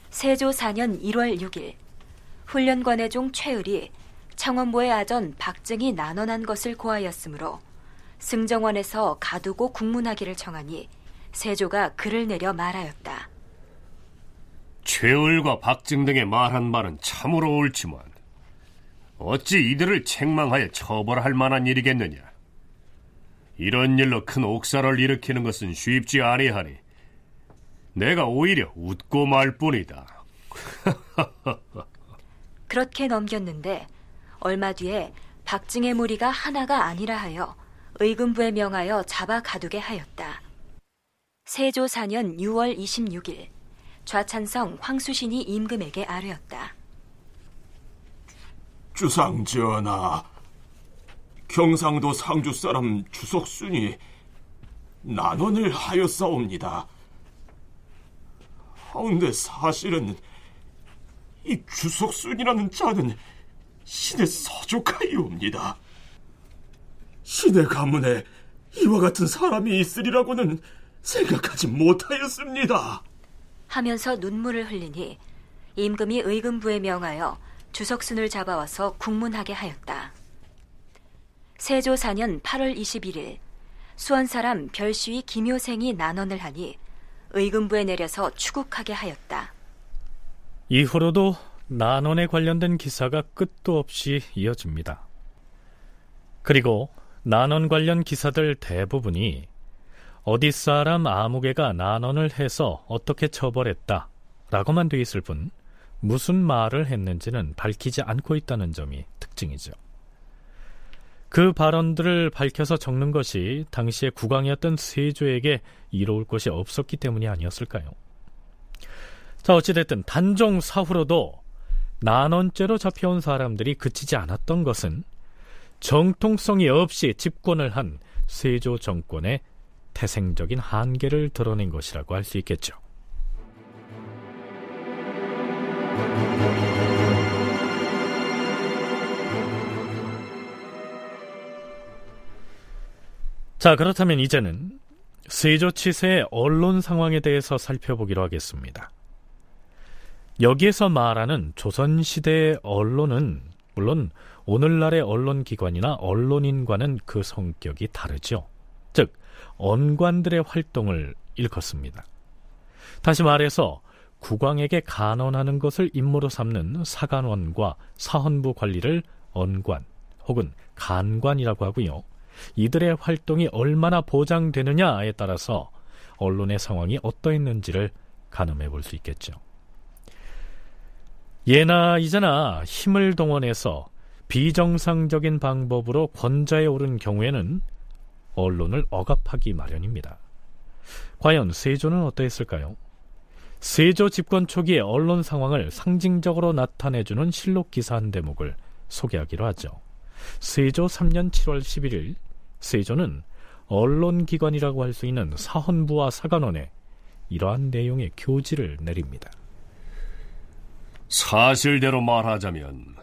세조 4년 1월 6일 훈련관의 종 최을이 창원부의 아전 박증이 난원한 것을 고하였으므로 승정원에서 가두고 국문하기를 청하니 세조가 글을 내려 말하였다. 최을과 박증 등의 말한 말은 참으로 옳지만 어찌 이들을 책망하여 처벌할 만한 일이겠느냐? 이런 일로 큰 옥사를 일으키는 것은 쉽지 아니하니 내가 오히려 웃고 말 뿐이다. 그렇게 넘겼는데 얼마 뒤에 박증의 무리가 하나가 아니라 하여 의금부에 명하여 잡아 가두게 하였다. 세조 4년 6월 26일 좌찬성 황수신이 임금에게 아뢰었다. 주상 전하, 경상도 상주 사람 주석순이 난원을 하였사옵니다. 하운데 사실은 이 주석순이라는 자는 신의 서족하이옵니다. 신의 가문에 이와 같은 사람이 있으리라고는 생각하지 못하였습니다. 하면서 눈물을 흘리니 임금이 의금부에 명하여 주석순을 잡아와서 국문하게 하였다. 세조 4년 8월 21일 수원 사람 별시위 김효생이 난원을 하니 의금부에 내려서 추국하게 하였다. 이후로도 난원에 관련된 기사가 끝도 없이 이어집니다. 그리고 난원 관련 기사들 대부분이 어디 사람 아무개가 난원을 해서 어떻게 처벌했다 라고만 돼 있을 뿐 무슨 말을 했는지는 밝히지 않고 있다는 점이 특징이죠. 그 발언들을 밝혀서 적는 것이 당시의 국왕이었던 세조에게 이로울 것이 없었기 때문이 아니었을까요? 자, 어찌됐든 단종 사후로도 난원죄로 잡혀온 사람들이 그치지 않았던 것은 정통성이 없이 집권을 한 세조 정권의 태생적인 한계를 드러낸 것이라고 할 수 있겠죠. 자, 그렇다면 이제는 세조 치세의 언론 상황에 대해서 살펴보기로 하겠습니다. 여기에서 말하는 조선시대의 언론은 물론 오늘날의 언론기관이나 언론인과는 그 성격이 다르죠. 즉, 언관들의 활동을 일컫습니다. 다시 말해서 국왕에게 간언하는 것을 임무로 삼는 사간원과 사헌부 관리를 언관 혹은 간관이라고 하고요. 이들의 활동이 얼마나 보장되느냐에 따라서 언론의 상황이 어떠했는지를 가늠해 볼 수 있겠죠. 예나 이제나 힘을 동원해서 비정상적인 방법으로 권좌에 오른 경우에는 언론을 억압하기 마련입니다. 과연 세조는 어떠했을까요? 세조 집권 초기의 언론 상황을 상징적으로 나타내주는 실록 기사 한 대목을 소개하기로 하죠. 세조 3년 7월 11일 세조는 언론기관이라고 할 수 있는 사헌부와 사관원에 이러한 내용의 교지를 내립니다. 사실대로 말하자면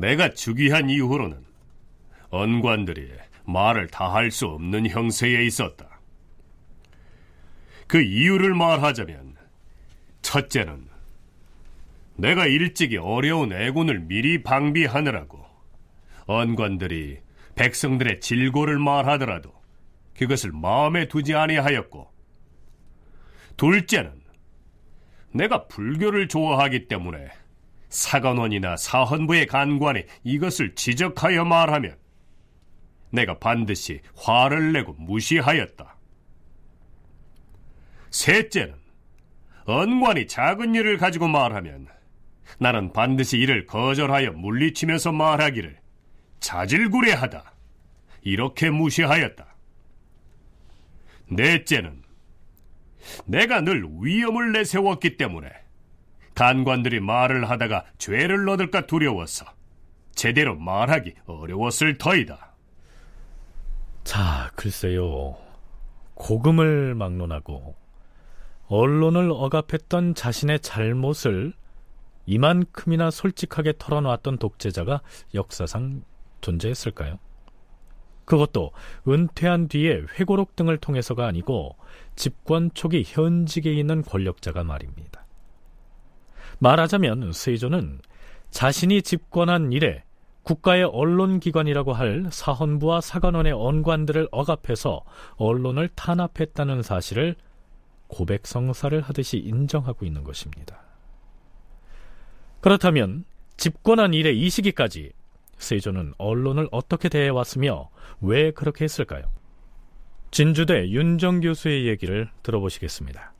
내가 즉위한 이후로는 언관들이 말을 다 할 수 없는 형세에 있었다. 그 이유를 말하자면 첫째는 내가 일찍이 어려운 애군을 미리 방비하느라고 언관들이 백성들의 질고를 말하더라도 그것을 마음에 두지 아니하였고 둘째는 내가 불교를 좋아하기 때문에 사관원이나 사헌부의 간관이 이것을 지적하여 말하면 내가 반드시 화를 내고 무시하였다. 셋째는 언관이 작은 일을 가지고 말하면 나는 반드시 이를 거절하여 물리치면서 말하기를 자질구레하다. 이렇게 무시하였다. 넷째는 내가 늘 위험을 내세웠기 때문에 단관들이 말을 하다가 죄를 얻을까 두려워서 제대로 말하기 어려웠을 터이다. 자, 글쎄요. 고금을 막론하고 언론을 억압했던 자신의 잘못을 이만큼이나 솔직하게 털어놓았던 독재자가 역사상 존재했을까요? 그것도 은퇴한 뒤에 회고록 등을 통해서가 아니고 집권 초기 현직에 있는 권력자가 말입니다. 말하자면 세조는 자신이 집권한 이래 국가의 언론기관이라고 할 사헌부와 사관원의 언관들을 억압해서 언론을 탄압했다는 사실을 고백성사를 하듯이 인정하고 있는 것입니다. 그렇다면 집권한 이래 이 시기까지 세조는 언론을 어떻게 대해왔으며 왜 그렇게 했을까요? 진주대 윤정 교수의 얘기를 들어보시겠습니다.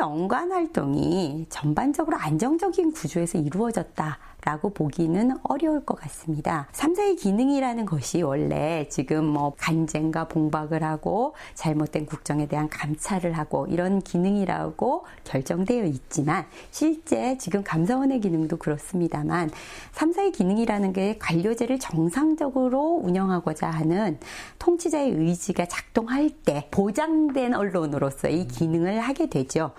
언관 활동이 전반적으로 안정적인 구조에서 이루어졌다. 라고 보기는 어려울 것 같습니다. 3사의 기능이라는 것이 원래 지금 뭐 간쟁과 봉박을 하고 잘못된 국정에 대한 감찰을 하고 이런 기능이라고 결정되어 있지만 실제 지금 감사원의 기능도 그렇습니다만 3사의 기능이라는 게 관료제를 정상적으로 운영하고자 하는 통치자의 의지가 작동할 때 보장된 언론으로서 이 기능을 하게 되죠.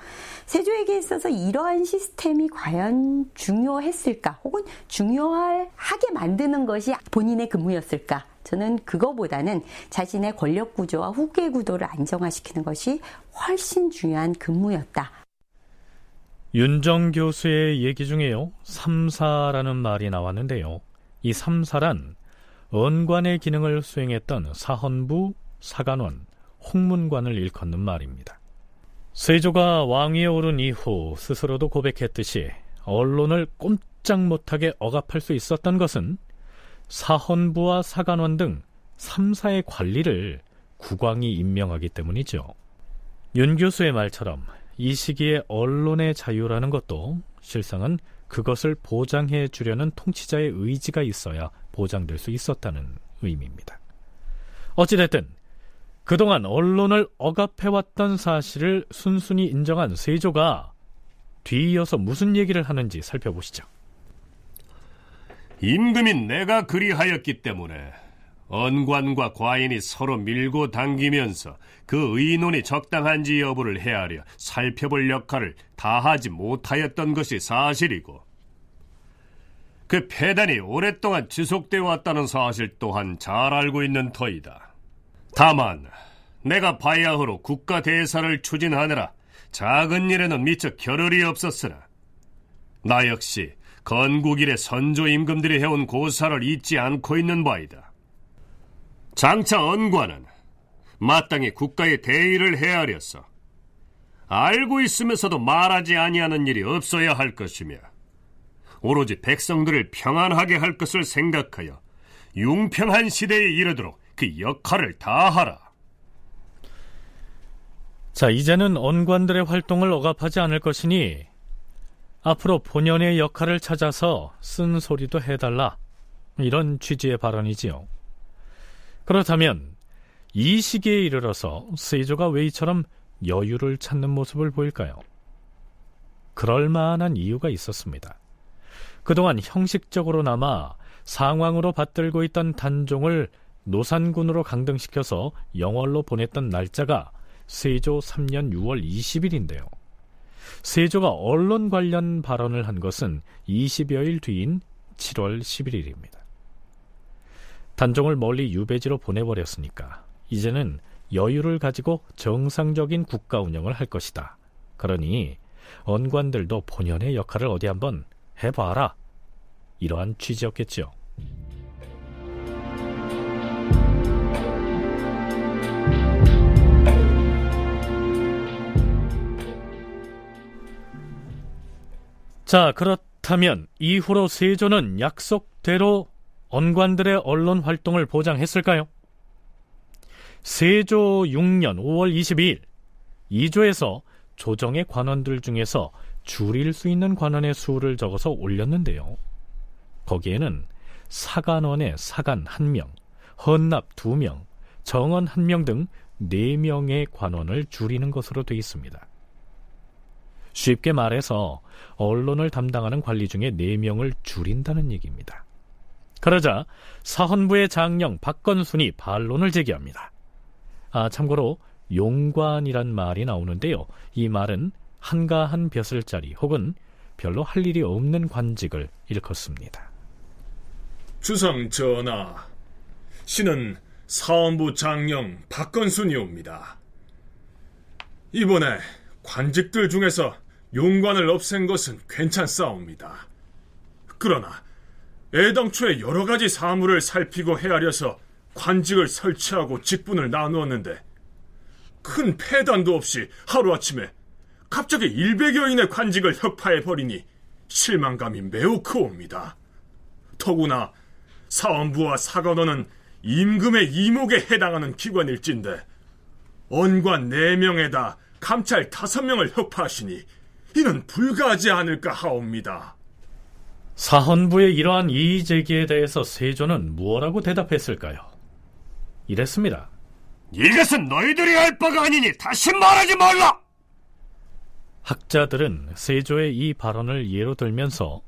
세조에게 있어서 이러한 시스템이 과연 중요했을까? 혹은 중요하게 만드는 것이 본인의 근무였을까? 저는 그거보다는 자신의 권력 구조와 후계 구도를 안정화시키는 것이 훨씬 중요한 근무였다. 윤정 교수의 얘기 중에요. 삼사라는 말이 나왔는데요. 이 삼사란 언관의 기능을 수행했던 사헌부, 사관원, 홍문관을 일컫는 말입니다. 세조가 왕위에 오른 이후 스스로도 고백했듯이 언론을 꼼 짝 못하게 억압할 수 있었던 것은 사헌부와 사관원 등 3사의 관리를 국왕이 임명하기 때문이죠. 윤 교수의 말처럼 이 시기에 언론의 자유라는 것도 실상은 그것을 보장해 주려는 통치자의 의지가 있어야 보장될 수 있었다는 의미입니다. 어찌됐든 그동안 언론을 억압해왔던 사실을 순순히 인정한 세조가 뒤이어서 무슨 얘기를 하는지 살펴보시죠. 임금이 내가 그리하였기 때문에 언관과 과인이 서로 밀고 당기면서 그 의논이 적당한지 여부를 헤아려 살펴볼 역할을 다하지 못하였던 것이 사실이고 그 폐단이 오랫동안 지속되어 왔다는 사실 또한 잘 알고 있는 터이다. 다만 내가 바야흐로 국가 대사를 추진하느라 작은 일에는 미처 겨를이 없었으나 나 역시 건국일의 선조 임금들이 해온 고사를 잊지 않고 있는 바이다. 장차 언관은 마땅히 국가의 대의를 헤아려서 알고 있으면서도 말하지 아니하는 일이 없어야 할 것이며 오로지 백성들을 평안하게 할 것을 생각하여 융평한 시대에 이르도록 그 역할을 다하라. 자, 이제는 언관들의 활동을 억압하지 않을 것이니 앞으로 본연의 역할을 찾아서 쓴 소리도 해달라. 이런 취지의 발언이지요. 그렇다면 이 시기에 이르러서 세조가 왜 이처럼 여유를 찾는 모습을 보일까요? 그럴 만한 이유가 있었습니다. 그동안 형식적으로나마 상황으로 받들고 있던 단종을 노산군으로 강등시켜서 영월로 보냈던 날짜가 세조 3년 6월 20일인데요. 세조가 언론 관련 발언을 한 것은 20여일 뒤인 7월 11일입니다. 단종을 멀리 유배지로 보내버렸으니까 이제는 여유를 가지고 정상적인 국가 운영을 할 것이다. 그러니 언관들도 본연의 역할을 어디 한번 해봐라. 이러한 취지였겠죠. 자, 그렇다면 이후로 세조는 약속대로 언관들의 언론 활동을 보장했을까요? 세조 6년 5월 22일 2조에서 조정의 관원들 중에서 줄일 수 있는 관원의 수를 적어서 올렸는데요. 거기에는 사관원의 사관 1명, 헌납 2명, 정원 1명 등 4명의 관원을 줄이는 것으로 되어 있습니다. 쉽게 말해서 언론을 담당하는 관리 중에 4명을 줄인다는 얘기입니다. 그러자 사헌부의 장령 박건순이 반론을 제기합니다. 아, 참고로 용관이란 말이 나오는데요. 이 말은 한가한 벼슬자리 혹은 별로 할 일이 없는 관직을 일컫습니다. 주상 전하, 신은 사헌부 장령 박건순이옵니다. 이번에 관직들 중에서 용관을 없앤 것은 괜찮사옵니다. 그러나 애당초에 여러 가지 사물을 살피고 헤아려서 관직을 설치하고 직분을 나누었는데 큰 폐단도 없이 하루아침에 갑자기 100여인의 관직을 혁파해 버리니 실망감이 매우 크옵니다. 더구나 사원부와 사관원은 임금의 이목에 해당하는 기관일진데 언관 4명에다 감찰 5명을 혁파하시니 이는 불가하지 않을까 하옵니다. 사헌부의 이러한 이의 제기에 대해서 세조는 무엇라고 대답했을까요? 이랬습니다. 이것은 너희들이 할 바가 아니니 다시 말하지 말라! 학자들은 세조의 이 발언을 예로 들면서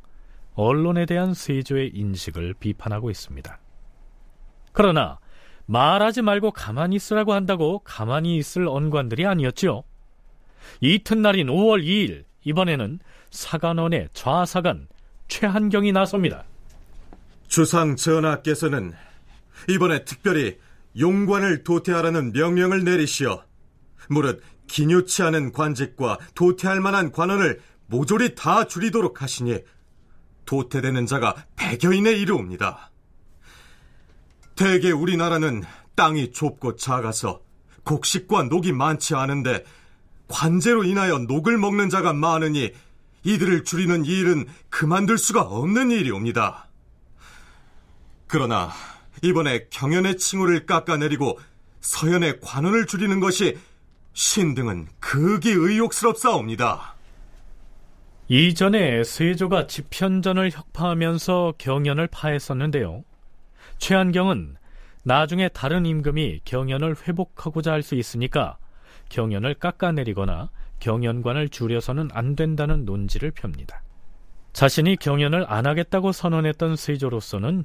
언론에 대한 세조의 인식을 비판하고 있습니다. 그러나 말하지 말고 가만히 있으라고 한다고 가만히 있을 언관들이 아니었지요. 이튿날인 5월 2일 이번에는 사관원의 좌사관 최한경이 나섭니다. 주상 전하께서는 이번에 특별히 용관을 도태하라는 명령을 내리시어 무릇 기뉴치 않은 관직과 도태할 만한 관원을 모조리 다 줄이도록 하시니 도태되는 자가 백여인에 이르옵니다. 대개 우리나라는 땅이 좁고 작아서 곡식과 녹이 많지 않은데 관제로 인하여 녹을 먹는 자가 많으니 이들을 줄이는 이 일은 그만둘 수가 없는 일이옵니다. 그러나 이번에 경연의 칭호를 깎아내리고 서연의 관원을 줄이는 것이 신등은 극이 의욕스럽사옵니다. 이전에 세조가 집현전을 혁파하면서 경연을 파했었는데요. 최한경은 나중에 다른 임금이 경연을 회복하고자 할 수 있으니까 경연을 깎아내리거나 경연관을 줄여서는 안 된다는 논지를 펴니다. 자신이 경연을 안 하겠다고 선언했던 세조로서는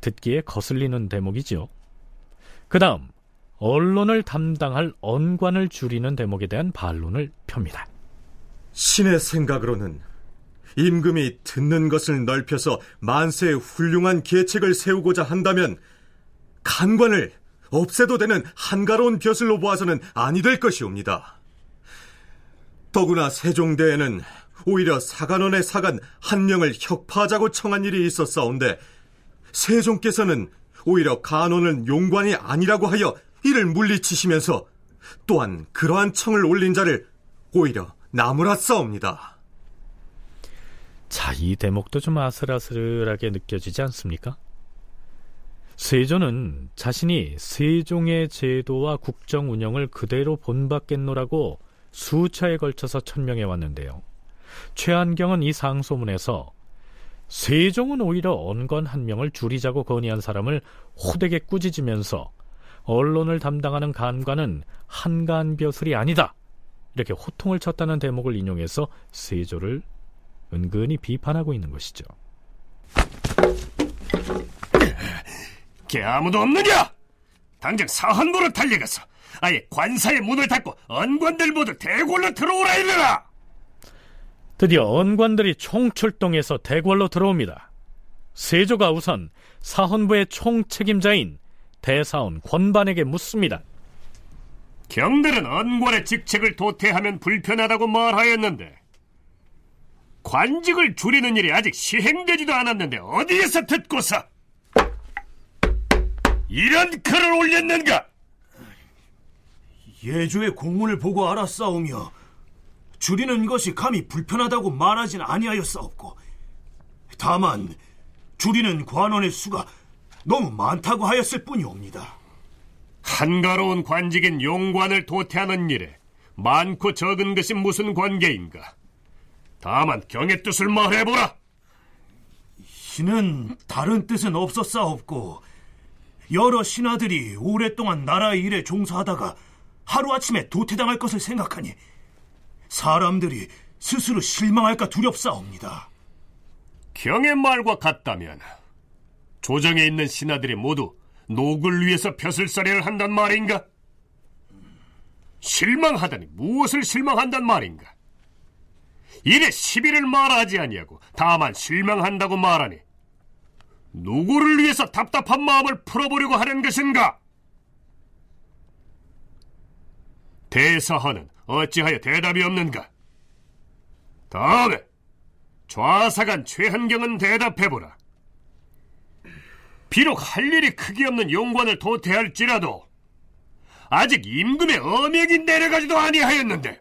듣기에 거슬리는 대목이지요. 그 다음 언론을 담당할 언관을 줄이는 대목에 대한 반론을 펴니다. 신의 생각으로는 임금이 듣는 것을 넓혀서 만세의 훌륭한 계책을 세우고자 한다면 간관을 없애도 되는 한가로운 벼슬로 보아서는 아니 될 것이옵니다. 더구나 세종대에는 오히려 사관원의 사관 한 명을 혁파하자고 청한 일이 있었사온데 세종께서는 오히려 간원은 용관이 아니라고 하여 이를 물리치시면서 또한 그러한 청을 올린 자를 오히려 나무랐사옵니다. 자, 이 대목도 좀 아슬아슬하게 느껴지지 않습니까? 세조는 자신이 세종의 제도와 국정 운영을 그대로 본받겠노라고 수차에 걸쳐서 천명해 왔는데요. 최한경은 이 상소문에서 세종은 오히려 언건 한 명을 줄이자고 건의한 사람을 호되게 꾸짖으면서 언론을 담당하는 간관은 한간벼슬이 아니다. 이렇게 호통을 쳤다는 대목을 인용해서 세조를 은근히 비판하고 있는 것이죠. 개 아무도 없느냐? 당장 사헌부로 달려가서 아예 관사의 문을 닫고 언관들 모두 대궐로 들어오라 이르라! 드디어 언관들이 총출동해서 대궐로 들어옵니다. 세조가 우선 사헌부의 총책임자인 대사원 권반에게 묻습니다. 경들은 언관의 직책을 도태하면 불편하다고 말하였는데 관직을 줄이는 일이 아직 시행되지도 않았는데 어디에서 듣고서 이런 글을 올렸는가? 예조의 공문을 보고 알았사오며 줄이는 것이 감히 불편하다고 말하진 아니하였사옵고 다만 줄이는 관원의 수가 너무 많다고 하였을 뿐이옵니다. 한가로운 관직인 용관을 도태하는 일에 많고 적은 것이 무슨 관계인가? 다만 경의 뜻을 말해보라. 신은 다른 뜻은 없었사옵고 여러 신하들이 오랫동안 나라의 일에 종사하다가 하루아침에 도태당할 것을 생각하니 사람들이 스스로 실망할까 두렵사옵니다. 경의 말과 같다면 조정에 있는 신하들이 모두 녹을 위해서 벼슬살이를 한단 말인가? 실망하다니 무엇을 실망한단 말인가? 이래 시비를 말하지 아니하고 다만 실망한다고 말하니 누구를 위해서 답답한 마음을 풀어보려고 하는 것인가? 대사하는 어찌하여 대답이 없는가? 다음에 좌사간 최한경은 대답해보라. 비록 할 일이 크게 없는 용관을 도태할지라도 아직 임금의 엄역이 내려가지도 아니하였는데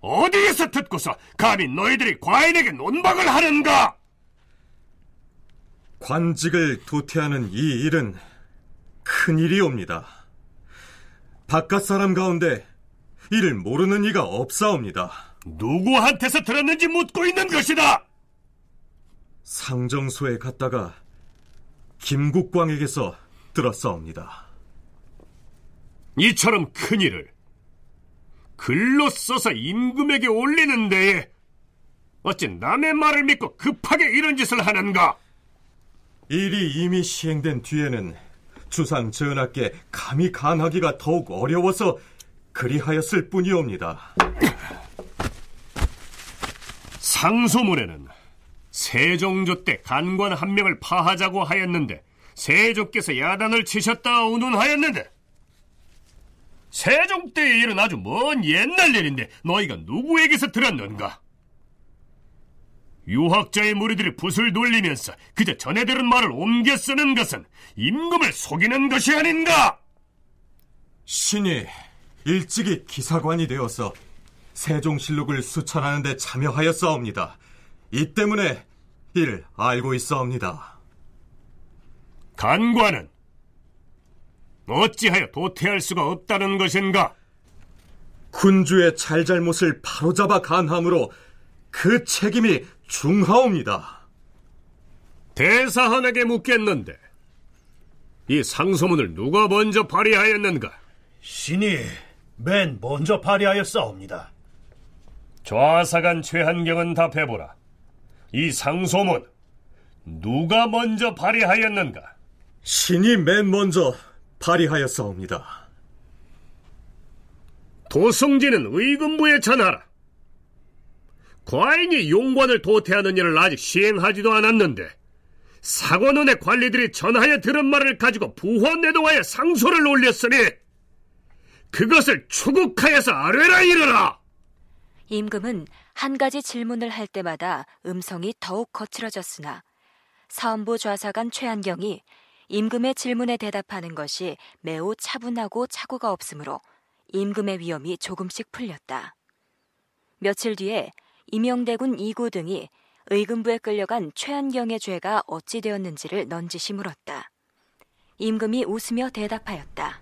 어디에서 듣고서 감히 너희들이 과인에게 논박을 하는가? 관직을 도태하는 이 일은 큰 일이옵니다. 바깥 사람 가운데 이를 모르는 이가 없사옵니다. 누구한테서 들었는지 묻고 있는 것이다! 상정소에 갔다가 김국광에게서 들었사옵니다. 이처럼 큰 일을 글로 써서 임금에게 올리는 데에 어찌 남의 말을 믿고 급하게 이런 짓을 하는가? 일이 이미 시행된 뒤에는 주상 전하께 감히 간하기가 더욱 어려워서 그리하였을 뿐이옵니다. 상소문에는 세종조 때 간관 한 명을 파하자고 하였는데 세조께서 야단을 치셨다 운운하였는데 세종 때의 일은 아주 먼 옛날 일인데 너희가 누구에게서 들었는가? 유학자의 무리들이 붓을 돌리면서 그저 전해 들은 말을 옮겨 쓰는 것은 임금을 속이는 것이 아닌가? 신이 일찍이 기사관이 되어서 세종실록을 수천하는 데 참여하였사옵니다. 이 때문에 이를 알고 있사옵니다. 간관은 어찌하여 도태할 수가 없다는 것인가? 군주의 잘잘못을 바로잡아 간함으로 그 책임이 중하옵니다. 대사헌에게 묻겠는데 이 상소문을 누가 먼저 발의하였는가? 신이 맨 먼저 발의하였사옵니다. 좌사간 최한경은 답해보라. 이 상소문 누가 먼저 발의하였는가? 신이 맨 먼저 발의하였사옵니다. 도성진은 의금부에 전하라. 과인이 용관을 도태하는 일을 아직 시행하지도 않았는데 사관원의 관리들이 전하여 들은 말을 가지고 부헌내동하여 상소를 올렸으니 그것을 추국하여서 아뢰라 이르라. 임금은 한 가지 질문을 할 때마다 음성이 더욱 거칠어졌으나 사헌부 좌사관 최한경이 임금의 질문에 대답하는 것이 매우 차분하고 착오가 없으므로 임금의 위험이 조금씩 풀렸다. 며칠 뒤에 임영대군 이구 등이 의금부에 끌려간 최한경의 죄가 어찌 되었는지를 넌지시 물었다. 임금이 웃으며 대답하였다.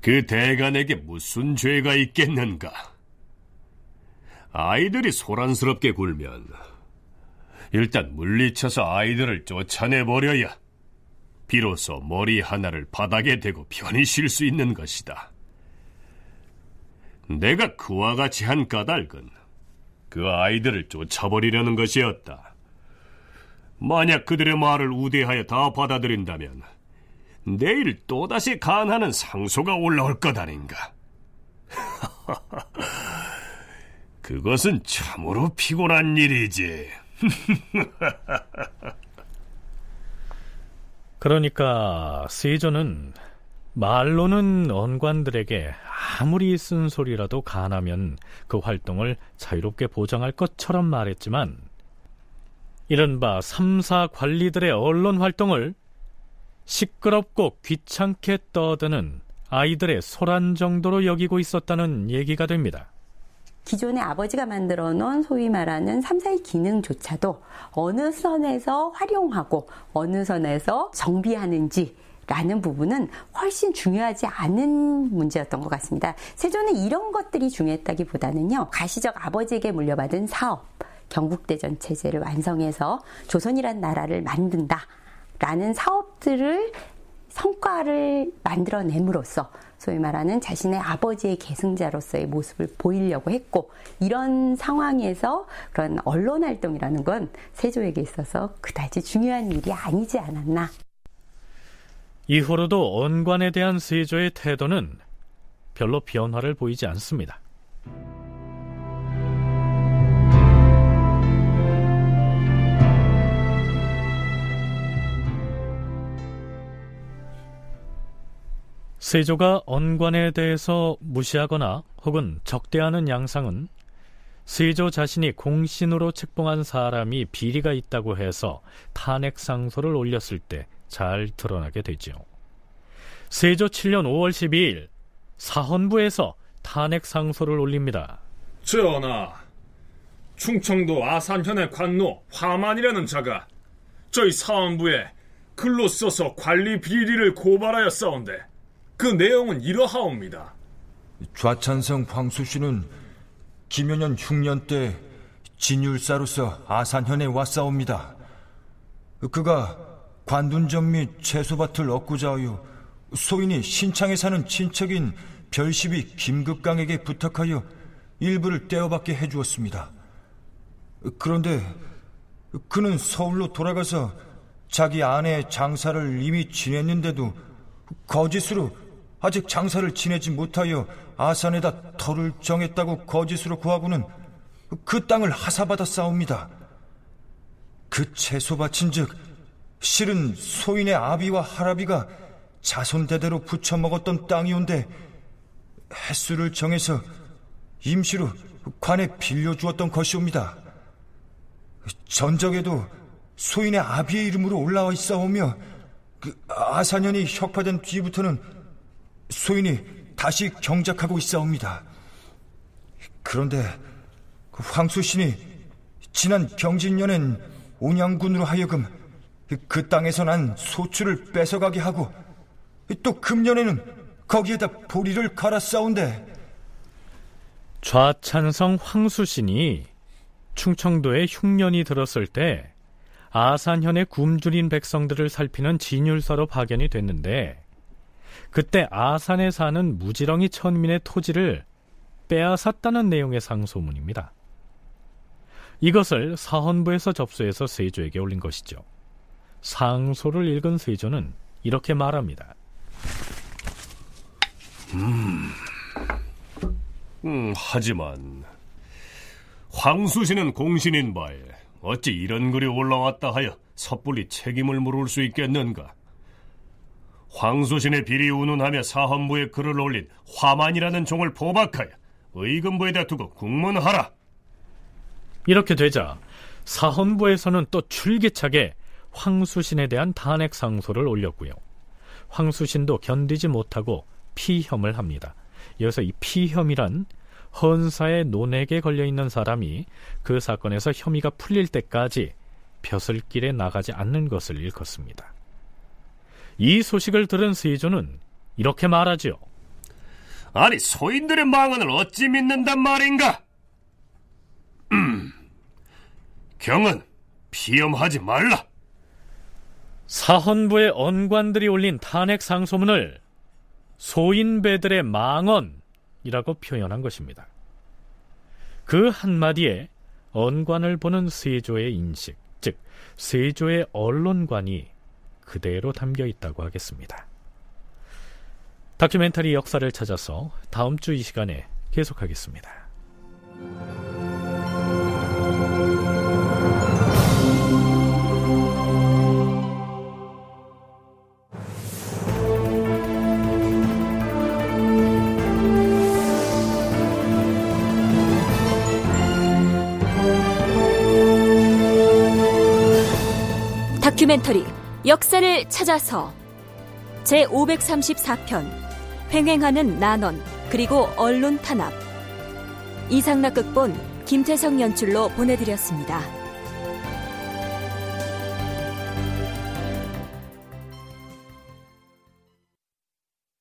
그 대간에게 무슨 죄가 있겠는가? 아이들이 소란스럽게 굴면 일단 물리쳐서 아이들을 쫓아내버려야 비로소 머리 하나를 바닥에 대고 편히 쉴 수 있는 것이다. 내가 그와 같이 한 까닭은 그 아이들을 쫓아버리려는 것이었다. 만약 그들의 말을 우대하여 다 받아들인다면 내일 또다시 간하는 상소가 올라올 것 아닌가. 그것은 참으로 피곤한 일이지. 그러니까 세조는 말로는 언관들에게 아무리 쓴소리라도 간하면 그 활동을 자유롭게 보장할 것처럼 말했지만 이른바 삼사 관리들의 언론 활동을 시끄럽고 귀찮게 떠드는 아이들의 소란 정도로 여기고 있었다는 얘기가 됩니다. 기존에 아버지가 만들어 놓은 소위 말하는 3, 4의 기능조차도 어느 선에서 활용하고 어느 선에서 정비하는지 라는 부분은 훨씬 중요하지 않은 문제였던 것 같습니다. 세조는 이런 것들이 중요했다기보다는요, 가시적 아버지에게 물려받은 사업, 경국대전 체제를 완성해서 조선이란 나라를 만든다. 라는 사업들을 성과를 만들어냄으로써 소위 말하는 자신의 아버지의 계승자로서의 모습을 보이려고 했고 이런 상황에서 그런 언론 활동이라는 건 세조에게 있어서 그다지 중요한 일이 아니지 않았나. 이후로도 언관에 대한 세조의 태도는 별로 변화를 보이지 않습니다. 세조가 언관에 대해서 무시하거나 혹은 적대하는 양상은 세조 자신이 공신으로 책봉한 사람이 비리가 있다고 해서 탄핵 상소를 올렸을 때 잘 드러나게 되지요. 세조 7년 5월 12일 사헌부에서 탄핵 상소를 올립니다. 전하, 충청도 아산현의 관노 화만이라는 자가 저희 사헌부에 글로 써서 관리 비리를 고발하였사온데 그 내용은 이러하옵니다. 좌찬성 황수 씨는 김연년 흉년 때 진율사로서 아산현에 왔사옵니다. 그가 관둔점 및 채소밭을 얻고자 하여 소인이 신창에 사는 친척인 별십이 김극강에게 부탁하여 일부를 떼어받게 해주었습니다. 그런데 그는 서울로 돌아가서 자기 아내의 장사를 이미 지냈는데도 거짓으로 아직 장사를 지내지 못하여 아산에다 터를 정했다고 거짓으로 구하고는 그 땅을 하사받아 싸웁니다. 그 채소밭인 즉 실은 소인의 아비와 할아비가 자손대대로 부쳐먹었던 땅이온데 횟수를 정해서 임시로 관에 빌려주었던 것이옵니다. 전적에도 소인의 아비의 이름으로 올라와 있사오며 그 아사년이 혁파된 뒤부터는 소인이 다시 경작하고 있사옵니다. 그런데 그 황수신이 지난 병진년엔 온양군으로 하여금 그 땅에서 난 소출을 뺏어가게 하고 또 금년에는 거기에다 보리를 갈아 싸운데 좌찬성 황수신이 충청도에 흉년이 들었을 때 아산현의 굶주린 백성들을 살피는 진율사로 파견이 됐는데 그때 아산에 사는 무지렁이 천민의 토지를 빼앗았다는 내용의 상소문입니다. 이것을 사헌부에서 접수해서 세조에게 올린 것이죠. 상소를 읽은 세조는 이렇게 말합니다. 음, 음 하지만 황수신은 공신인 바에 어찌 이런 글이 올라왔다 하여 섣불리 책임을 물을 수 있겠는가? 황수신의 비리 운운하며 사헌부에 글을 올린 화만이라는 종을 포박하여 의금부에다 두고 국문하라. 이렇게 되자 사헌부에서는 또 출기차게 황수신에 대한 탄핵 상소를 올렸고요. 황수신도 견디지 못하고 피혐을 합니다. 여기서 이 피혐이란 헌사의 논액에 걸려 있는 사람이 그 사건에서 혐의가 풀릴 때까지 벼슬길에 나가지 않는 것을 일컫습니다. 이 소식을 들은 세조는 이렇게 말하지요. 아니 소인들의 망언을 어찌 믿는단 말인가? 음, 경은 피험하지 말라. 사헌부의 언관들이 올린 탄핵 상소문을 소인배들의 망언이라고 표현한 것입니다. 그 한마디에 언관을 보는 세조의 인식, 즉 세조의 언론관이 그대로 담겨 있다고 하겠습니다. 다큐멘터리 역사를 찾아서 다음 주 이 시간에 계속하겠습니다. 다큐멘터리 역사를 찾아서 제 534편 횡행하는 난원 그리고 언론 탄압 이상락 극본 김태성 연출로 보내드렸습니다.